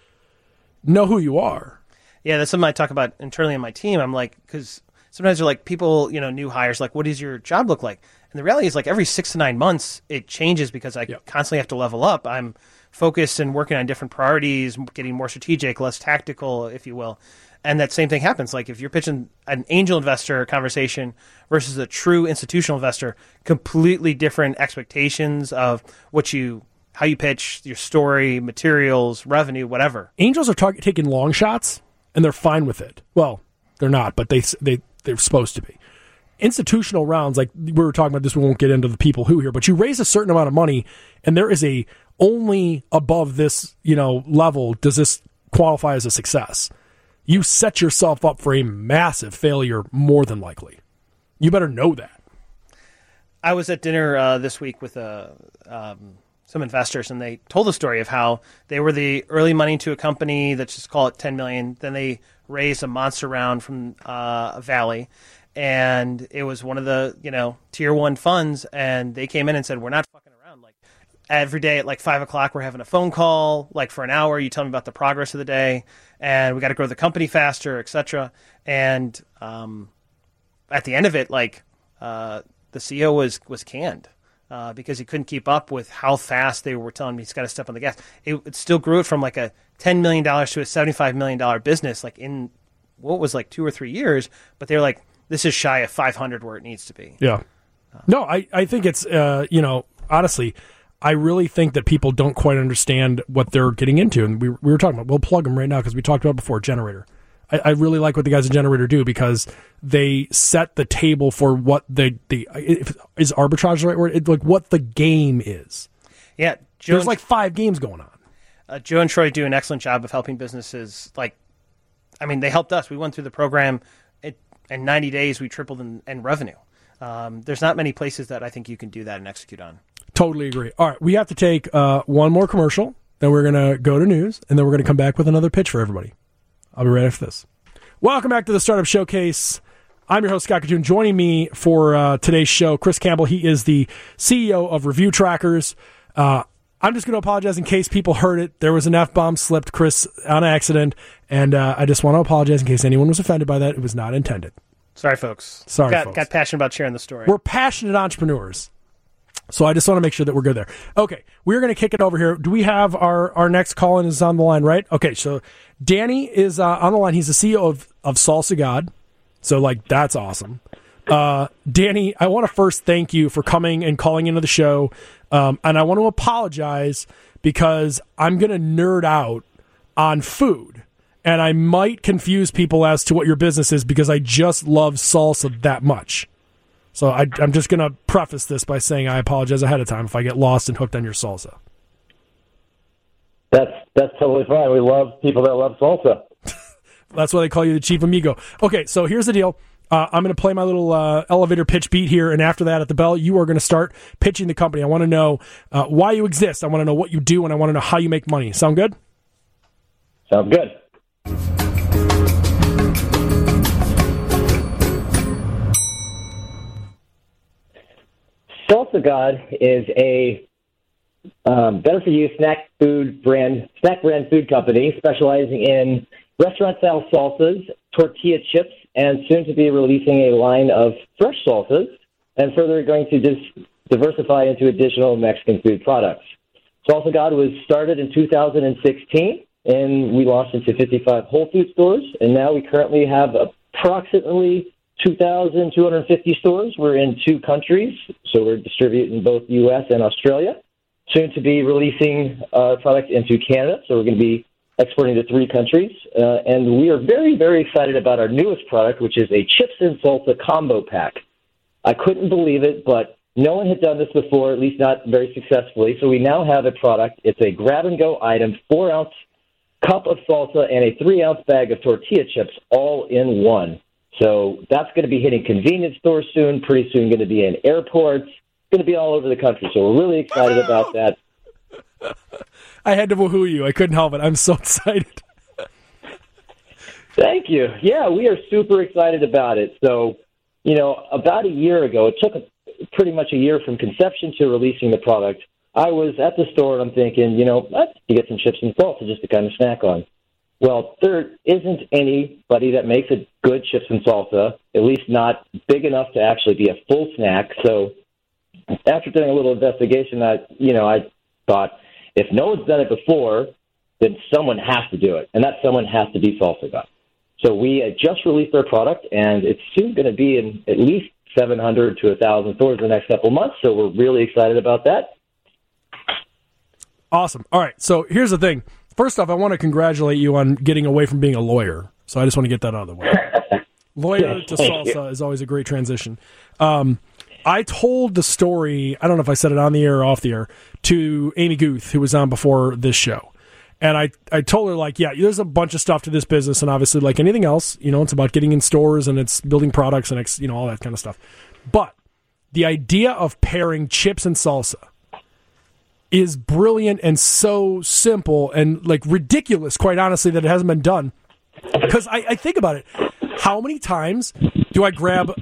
know who you are. Yeah, that's something I talk about internally in my team. I'm like, because sometimes they're like people, you know, new hires, like, what does your job look like? And the reality is, like, every six to nine months, it changes because I Yep. constantly have to level up. I'm focused and working on different priorities, getting more strategic, less tactical, if you will. And that same thing happens. Like, if you're pitching an angel investor conversation versus a true institutional investor, completely different expectations of what you, how you pitch, your story, materials, revenue, whatever. Angels are tar- taking long shots and they're fine with it. Well, they're not, but they they they're supposed to be. Institutional rounds, like we were talking about this, we won't get into the people who here, but you raise a certain amount of money, and there is a only above this you know level does this qualify as a success. You set yourself up for a massive failure, more than likely. You better know that. I was at dinner uh, this week with a um, some investors, and they told the story of how they were the early money to a company that's just call it ten million. Then they raised a monster round from uh, a valley, and it was one of the you know tier one funds, and they came in and said, "We're not fucking around." Like every day at like five o'clock, we're having a phone call, like for an hour. You tell me about the progress of the day, and we got to grow the company faster, etc. And um, at the end of it, like uh, the CEO was was canned uh, because he couldn't keep up with how fast they were telling me he's got to step on the gas. It, it still grew it from like a ten million dollars to a seventy five million dollar business, like in what was like two or three years. But they're like, this is shy of five hundred where it needs to be. Yeah. No, I, I think it's, uh, you know, honestly, I really think that people don't quite understand what they're getting into. And we, we were talking about, we'll plug them right now because we talked about before Generator. I, I really like what the guys at Generator do because they set the table for what the, the if, is arbitrage the right word? It, like what the game is. Yeah, Joe There's and, like five games going on. uh, Joe and Troy do an excellent job of helping businesses. Like, I mean, they helped us. We went through the program. It, in ninety days, we tripled in, in revenue. Um, there's not many places that I think you can do that and execute on. Totally agree. All right, we have to take uh, one more commercial, then we're going to go to news, and then we're going to come back with another pitch for everybody. I'll be right after this. Welcome back to the Startup Showcase. I'm your host, Scott Kitun. Joining me for uh, today's show, Chris Campbell. He is the CEO of ReviewTrackers. Uh, I'm just going to apologize in case people heard it. There was an F bomb slipped, Chris, on accident, and uh, I just want to apologize in case anyone was offended by that. It was not intended. Sorry, folks. Sorry, got, folks. got passionate about sharing the story. We're passionate entrepreneurs. So I just want to make sure that we're good there. Okay, we're going to kick it over here. Do we have our our next call in is on the line, right? Okay, so Danny is uh, on the line. He's the CEO of of Salsa God. So like that's awesome. Uh, Danny, I want to first thank you for coming and calling into the show, um, and I want to apologize because I'm going to nerd out on food, and I might confuse people as to what your business is because I just love salsa that much. So I, I'm just going to preface this by saying I apologize ahead of time if I get lost and hooked on your salsa. That's that's totally fine. We love people that love salsa. That's why they call you the chief amigo. Okay, so here's the deal. Uh, I'm going to play my little uh, elevator pitch beat here, and after that, at the bell, you are going to start pitching the company. I want to know uh, why you exist. I want to know what you do, and I want to know how you make money. Sound good? Sounds good. Salsa God is a um, better for you snack food brand, snack brand food company specializing in restaurant style salsas, tortilla chips, and soon to be releasing a line of fresh salsas, and further going to dis- diversify into additional Mexican food products. Salsa God was started in 2016, and we launched into 55 Whole Food stores, and now we currently have approximately 2,250 stores. We're in two countries, so we're distributing both U.S. and Australia. Soon to be releasing our product into Canada, so we're going to be exporting to three countries. Uh, and we are very, very excited about our newest product, which is a chips and salsa combo pack. I couldn't believe it, but no one had done this before, at least not very successfully. So we now have a product. It's a grab and go item, four ounce cup of salsa and a three ounce bag of tortilla chips all in one. So that's going to be hitting convenience stores soon. Pretty soon, going to be in airports. Going to be all over the country. So we're really excited about that. I had to woohoo you. I couldn't help it. I'm so excited. Thank you. Yeah, we are super excited about it. So, you know, about a year ago, it took pretty much a year from conception to releasing the product. I was at the store and I'm thinking, you know, let's get some chips and salsa just to kind of snack on. Well, there isn't anybody that makes a good chips and salsa, at least not big enough to actually be a full snack. So, after doing a little investigation, I, you know, I thought if no one's done it before, then someone has to do it, and that someone has to be Salsa God. So we just released our product, and it's soon going to be in at least 700 to 1,000 stores in the next couple months. So we're really excited about that. Awesome. All right. So here's the thing. First off, I want to congratulate you on getting away from being a lawyer. So I just want to get that out of the way. lawyer to salsa is always a great transition. Um, I told the story, I don't know if I said it on the air or off the air, to Amy Guth, who was on before this show. And I, I told her, like, yeah, there's a bunch of stuff to this business. And obviously, like anything else, you know, it's about getting in stores and it's building products and, it's, you know, all that kind of stuff. But the idea of pairing chips and salsa is brilliant and so simple and, like, ridiculous, quite honestly, that it hasn't been done. Because I, I think about it. How many times do I grab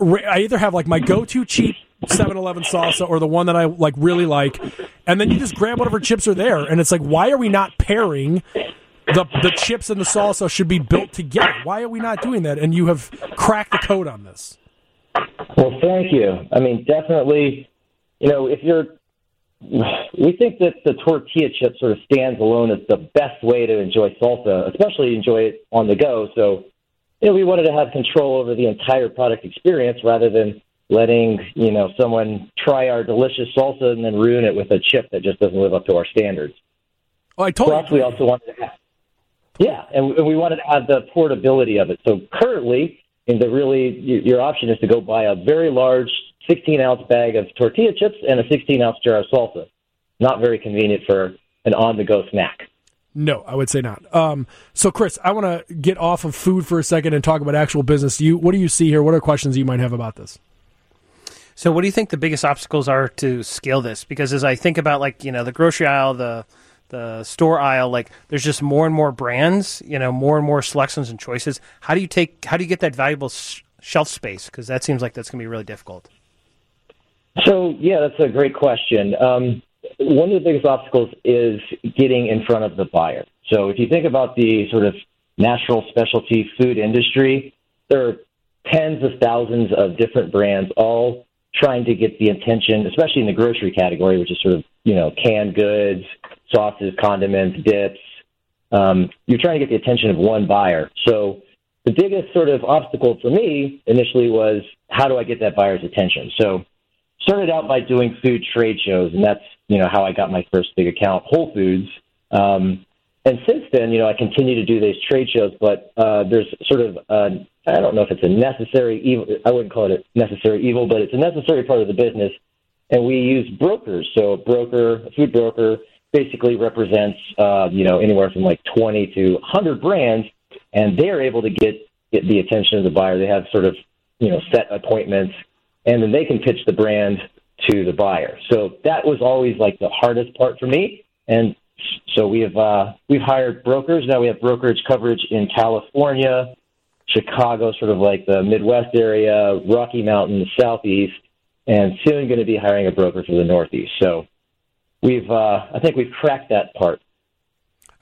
I either have like my go-to cheap 7-Eleven salsa or the one that I like really like, and then you just grab whatever chips are there, and it's like, why are we not pairing? The the chips and the salsa should be built together. Why are we not doing that? And you have cracked the code on this. Well, thank you. I mean, definitely. You know, if you're, we think that the tortilla chip sort of stands alone as the best way to enjoy salsa, especially enjoy it on the go. So you know, we wanted to have control over the entire product experience rather than letting you know someone try our delicious salsa and then ruin it with a chip that just doesn't live up to our standards. Oh, I totally. Plus, we also wanted to have, yeah, and we wanted to have the portability of it. So currently, in the really your option is to go buy a very large 16 ounce bag of tortilla chips and a 16 ounce jar of salsa. Not very convenient for an on the go snack. No, I would say not. Um, so, Chris, I want to get off of food for a second and talk about actual business. You, what do you see here? What are questions you might have about this? So, what do you think the biggest obstacles are to scale this? Because as I think about, like you know, the grocery aisle, the the store aisle, like there's just more and more brands, you know, more and more selections and choices. How do you take? How do you get that valuable sh- shelf space? Because that seems like that's going to be really difficult. So, yeah, that's a great question. Um, one of the biggest obstacles is getting in front of the buyer. So if you think about the sort of natural specialty food industry, there are tens of thousands of different brands all trying to get the attention, especially in the grocery category, which is sort of, you know, canned goods, sauces, condiments, dips. Um, you're trying to get the attention of one buyer. So the biggest sort of obstacle for me initially was how do I get that buyer's attention? So started out by doing food trade shows, and that's you know how I got my first big account, Whole Foods. Um, and since then, you know, I continue to do these trade shows, but uh, there's sort of uh, I don't know if it's a necessary evil. I wouldn't call it a necessary evil, but it's a necessary part of the business. And we use brokers. So a broker, a food broker, basically represents uh, you know anywhere from like 20 to 100 brands, and they're able to get get the attention of the buyer. They have sort of you know set appointments, and then they can pitch the brand to the buyer. So that was always like the hardest part for me, and so we have uh, we've hired brokers. Now we have brokerage coverage in California, Chicago, sort of like the Midwest area, Rocky Mountain, the Southeast, and soon going to be hiring a broker for the Northeast. So we've uh, I think we've cracked that part.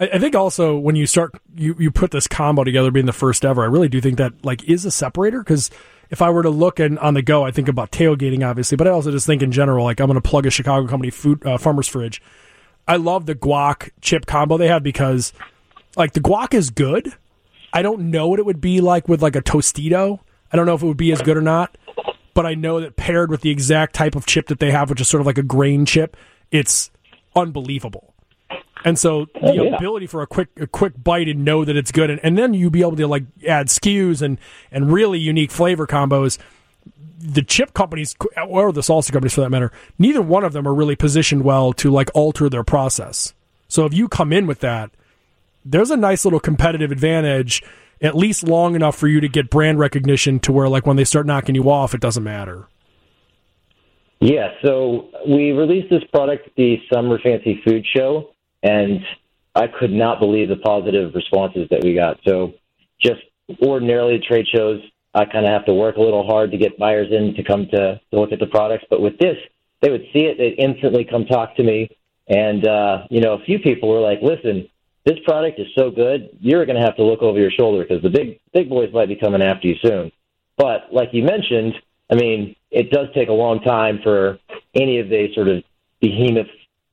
I, think also when you start you you put this combo together, being the first ever, I really do think that like is a separator because if I were to look and on the go, I think about tailgating obviously, but I also just think in general like I'm going to plug a Chicago company food uh, farmers fridge. I love the guac chip combo they have because like the guac is good. I don't know what it would be like with like a Tostito. I don't know if it would be as good or not, but I know that paired with the exact type of chip that they have, which is sort of like a grain chip, it's unbelievable. And so oh, the Oh, yeah. ability for a quick a quick bite and know that it's good, and, and then you be able to like add SKUs and and really unique flavor combos. The chip companies or the salsa companies for that matter, neither one of them are really positioned well to like alter their process. So if you come in with that, there's a nice little competitive advantage, at least long enough for you to get brand recognition to where like when they start knocking you off, it doesn't matter. Yeah, so we released this product at the Summer Fancy Food Show, and I could not believe the positive responses that we got. So, just ordinarily trade shows, I kind of have to work a little hard to get buyers in to come to, to look at the products. But with this, they would see it, they'd instantly come talk to me. And, uh, you know, a few people were like, listen, this product is so good, you're going to have to look over your shoulder because the big, big boys might be coming after you soon. But like you mentioned, I mean, it does take a long time for any of the sort of behemoth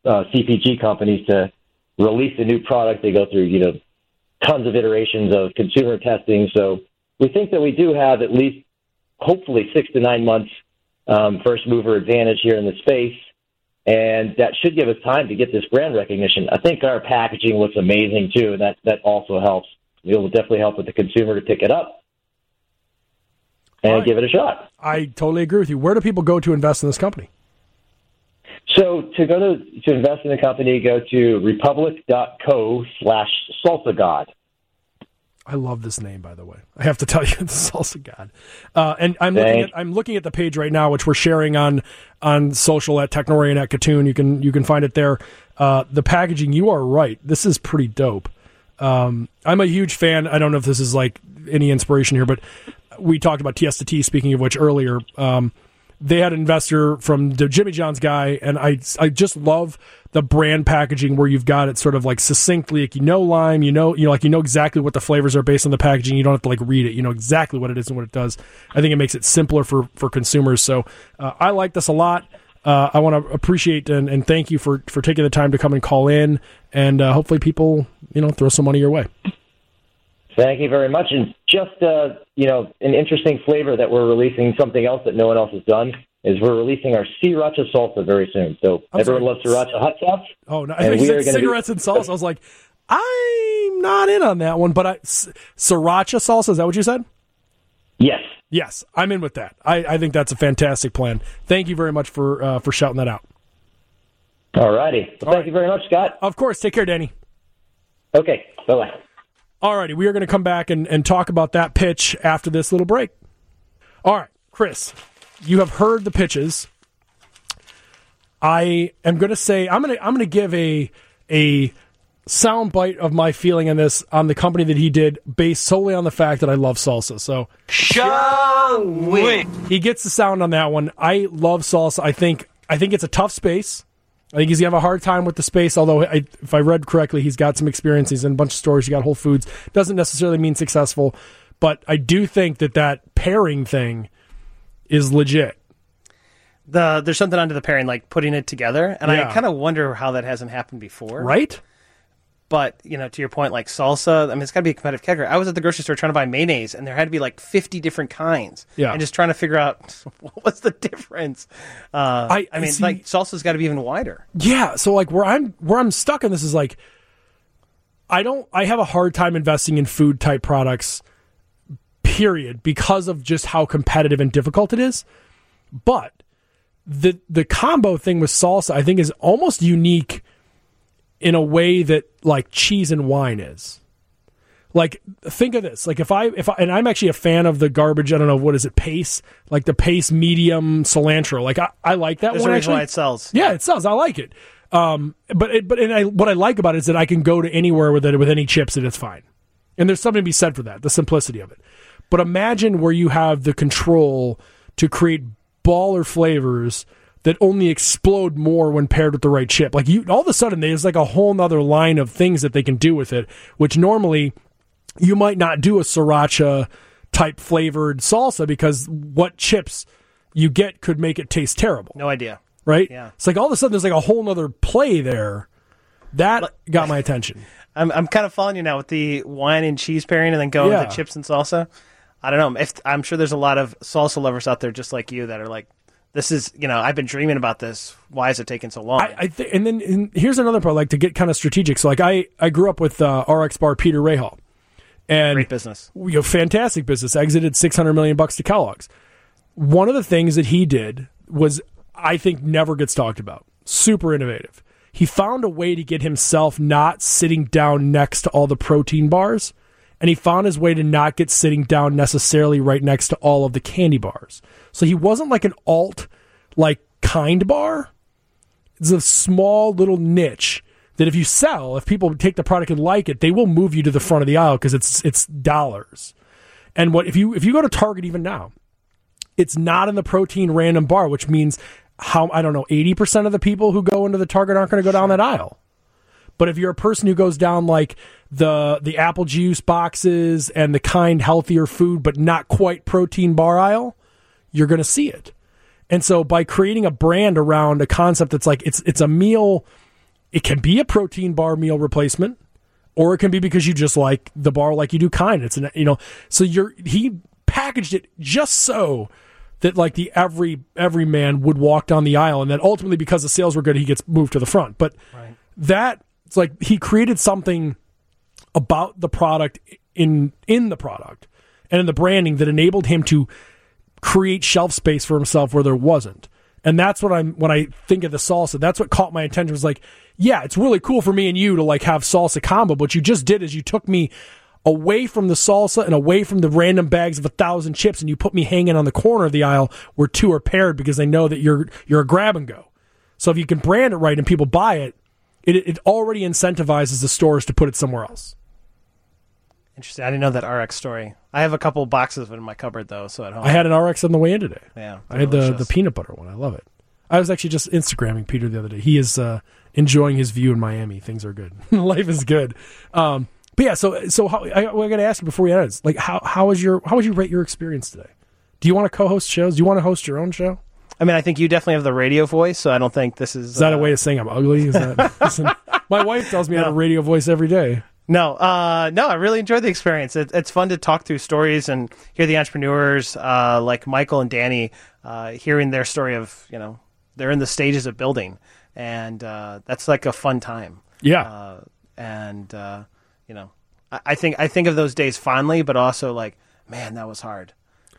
uh, CPG companies to release a new product. They go through, you know, tons of iterations of consumer testing. So we think that we do have at least, hopefully, six to nine months um, first mover advantage here in the space. And that should give us time to get this brand recognition. I think our packaging looks amazing too, and that, that also helps. It will definitely help with the consumer to pick it up and right. give it a shot. I totally agree with you. Where do people go to invest in this company? So to go to to invest in the company, go to republic.co slash salsa god. I love this name, by the way. I have to tell you, the salsa god. Uh, and I'm looking at I'm looking at the page right now, which we're sharing on on social at Technori and at Kitun. You can you can find it there. Uh, the packaging, you are right. This is pretty dope. Um, I'm a huge fan. I don't know if this is like any inspiration here, but we talked about TS to T. Speaking of which, earlier, um, they had an investor from the Jimmy John's guy, and I I just love the brand packaging where you've got it sort of like succinctly, like you know lime, you know you know like you know exactly what the flavors are based on the packaging. You don't have to like read it. You know exactly what it is and what it does. I think it makes it simpler for for consumers. So uh, I like this a lot. Uh, I want to appreciate and, and thank you for for taking the time to come and call in, and uh, hopefully people you know throw some money your way. Thank you very much. And just uh, you know, an interesting flavor that we're releasing, something else that no one else has done, is we're releasing our sriracha salsa very soon. So I'm everyone sorry. loves sriracha hot sauce. Oh no! I And we are gonna be- cigarettes and salsa. I was like, I'm not in on that one. But I, sriracha salsa is that what you said? Yes. Yes, I'm in with that. I, I think that's a fantastic plan. Thank you very much for uh, for shouting that out. All righty. Well, thank you very much, Scott. Of course, take care, Danny. Okay. Bye bye. All righty, we are going to come back and, and talk about that pitch after this little break. All right, Chris, you have heard the pitches. I am going to say I'm going to I'm going to give a a sound bite of my feeling on this on the company that he did based solely on the fact that I love salsa. So he gets the sound on that one. I love salsa. I think I think it's a tough space. I think he's gonna have a hard time with the space. Although, I, if I read correctly, he's got some experience. He's in a bunch of stores. He got Whole Foods. Doesn't necessarily mean successful, but I do think that that pairing thing is legit. The there's something under the pairing, like putting it together, and Yeah. I kind of wonder how that hasn't happened before. Right? But you know, to your point, like salsa, I mean, it's got to be a competitive category. I was at the grocery store trying to buy mayonnaise, and there had to be like 50 different kinds. Yeah. and just trying to figure out what was the difference. Uh, I- I, mean, see- like salsa's got to be even wider. Yeah. So like where I'm where I'm stuck in this is like I don't. I have a hard time investing in food type products. Period, because of just how competitive and difficult it is. But the the combo thing with salsa, I think, is almost unique in a way that like cheese and wine is. Like think of this. Like if I if I, and I'm actually a fan of the garbage. I don't know what is it pace like the pace medium cilantro. Like I, I like that There's one actually. why it sells. Yeah, it sells. I like it. Um, but it, but and I, what I like about it is that I can go to anywhere with it with any chips and it's fine. And there's something to be said for that, the simplicity of it. But imagine where you have the control to create baller flavors that only explode more when paired with the right chip. Like you, all of a sudden, there's like a whole nother line of things that they can do with it, which normally you might not do a sriracha type flavored salsa because what chips you get could make it taste terrible No idea. right? Yeah. It's like all of a sudden there's like a whole nother play there. That got my attention. I'm I'm kind of following you now with the wine and cheese pairing, and then going Yeah. to chips and salsa. I don't know. If I'm sure there's a lot of salsa lovers out there just like you that are like, this is you know I've been dreaming about this. Why is it taking so long? I, I think, and then and here's another part, like to get kind of strategic. So like I I grew up with uh, RX Bar Peter Rahal, and Great business. you know, fantastic business. Exited 600 million bucks to Kellogg's. One of the things that he did was, I think, never gets talked about. Super innovative. He found a way to get himself not sitting down next to all the protein bars, and he found his way to not get sitting down necessarily right next to all of the candy bars. So he wasn't like an alt, like kind bar. It's a small little niche that if you sell, if people take the product and like it, they will move you to the front of the aisle because it's it's dollars. And what if you if you go to Target even now, it's not in the protein random bar, which means how I don't know, eighty percent of the people who go into the Target aren't going to go down that aisle. But if you're a person who goes down like the the apple juice boxes and the kind healthier food, but not quite protein bar aisle, you're going to see it. And so by creating a brand around a concept that's like it's it's a meal, it can be a protein bar meal replacement, or it can be because you just like the bar like you do kind. It's an you know so you're he packaged it just so that like the every every man would walk down the aisle, and then ultimately because the sales were good, he gets moved to the front. But that it's like he created something about the product in in the product and in the branding that enabled him to create shelf space for himself where there wasn't. And that's what I'm when I think of the salsa. That's what caught my attention was like, yeah, it's really cool for me and you to like have salsa combo. But what you just did is you took me away from the salsa and away from the random bags of a thousand chips, and you put me hanging on the corner of the aisle where two are paired because they know that you're you're a grab and go. So if you can brand it right and people buy it, it it already incentivizes the stores to put it somewhere else. Interesting. I didn't know that RX story. I have a couple boxes of it in my cupboard though, so at home. I had an RX on the way in today. yeah. I had the, the peanut butter one. I love it. I was actually just Instagramming Peter the other day. He is uh, enjoying his view in Miami. Things are good. Life is good. Um, but yeah, so so how, I, I got to ask you before we end. Is like how how was your how would you rate your experience today? Do you want to co-host shows? Do you want to host your own show? I mean, I think you definitely have the radio voice, so I don't think this is. Is that uh, a way of saying I'm ugly? Is that listen, my wife tells me I have a radio voice every day. No, uh, no, I really enjoyed the experience. It, it's fun to talk through stories and hear the entrepreneurs uh, like Michael and Danny, uh, hearing their story of you know they're in the stages of building, and uh, that's like a fun time. Yeah, Uh, and uh, you know, I, I think I think of those days fondly, but also like, man, that was hard.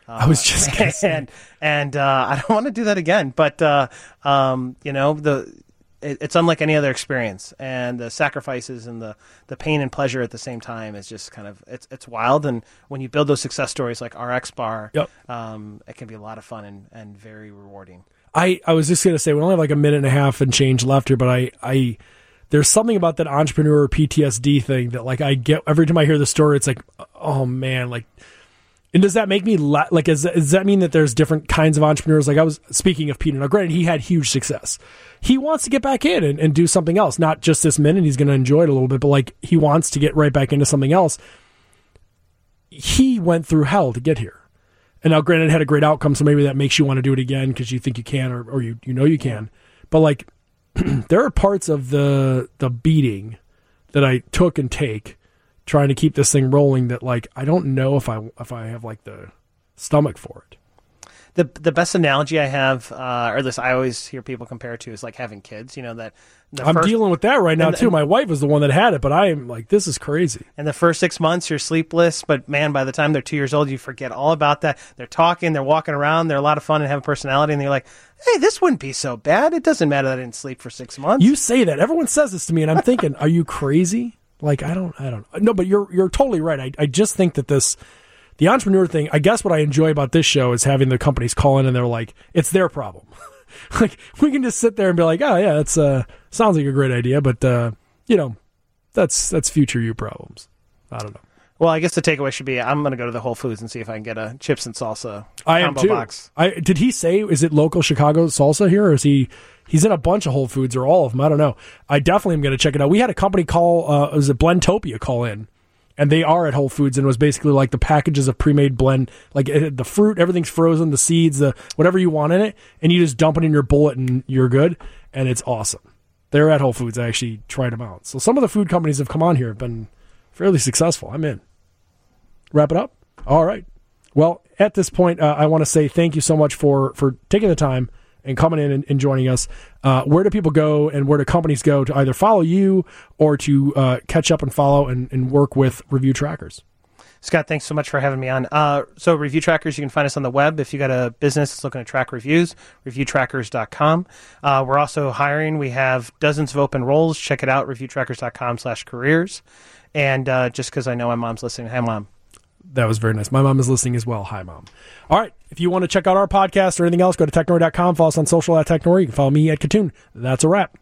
I was just gonna and and uh, I don't want to do that again. But uh, um, you know, the it, it's unlike any other experience, and the sacrifices and the the pain and pleasure at the same time is just kind of it's it's wild. And when you build those success stories like RX Bar, Yep. um, it can be a lot of fun and, and very rewarding. I, I was just gonna say we only have like a minute and a half and change left here, but I I there's something about that entrepreneur PTSD thing that like I get every time I hear the story. It's like oh man, like and does that make me la- like? Is, does that mean that there's different kinds of entrepreneurs? Like I was speaking of Peter. Now, granted, he had huge success. He wants to get back in and, and do something else, not just this minute. He's going to enjoy it a little bit, but like he wants to get right back into something else. He went through hell to get here. And now, granted, had a great outcome, so maybe that makes you want to do it again because you think you can or, or you, you know you can. But like, there are parts of the the beating that I took and take trying to keep this thing rolling that like I don't know if I if I have like the stomach for it. the the best analogy I have, uh, or at least I always hear people compare to, is like having kids. You know that the I'm first- dealing with that right now and- too. and- My wife was the one that had it, but I am like, this is crazy. And the first six months, you're sleepless, but man, by the time they're two years old, you forget all about that. They're talking, they're walking around, they're a lot of fun and have a personality, and you're like, hey, this wouldn't be so bad. It doesn't matter that I didn't sleep for six months. You say that everyone says this to me, and I'm thinking, are you crazy? Like I don't, I don't. No, but you're you're totally right. I I just think that this. The entrepreneur thing, I guess what I enjoy about this show is having the companies call in and they're like, it's their problem. like we can just sit there and be like, oh yeah, that's uh sounds like a great idea, but uh, you know, that's that's future you problems. I don't know. Well, I guess the takeaway should be I'm going to go to the Whole Foods and see if I can get a chips and salsa I am combo too. box. I did he say is it local Chicago salsa here or is he he's in a bunch of Whole Foods or all of them? I don't know. I definitely am going to check it out. We had a company call uh was it Blendtopia call in and they are at Whole Foods and it was basically like the packages of pre-made blend like it, the fruit everything's frozen the seeds the whatever you want in it and you just dump it in your bullet and you're good and it's awesome. They're at Whole Foods. I actually tried them out. So some of the food companies have come on here have been fairly successful. I'm in. Wrap it up. All right. Well, at this point, uh, I want to say thank you so much for for taking the time and coming in and, and joining us. Uh, where do people go and where do companies go to either follow you or to uh, catch up and follow and, and work with ReviewTrackers? Scott, thanks so much for having me on. Uh, so, ReviewTrackers, you can find us on the web. If you got a business that's looking to track reviews, reviewtrackers.com. Uh, we're also hiring. We have dozens of open roles. Check it out, reviewtrackers.com slash careers. And uh, just because I know my mom's listening, hi, mom. That was very nice. My mom is listening as well. Hi, mom. All right. If you want to check out our podcast or anything else, go to technori.com. Follow us on social at technori. You can follow me at Kitun. That's a wrap.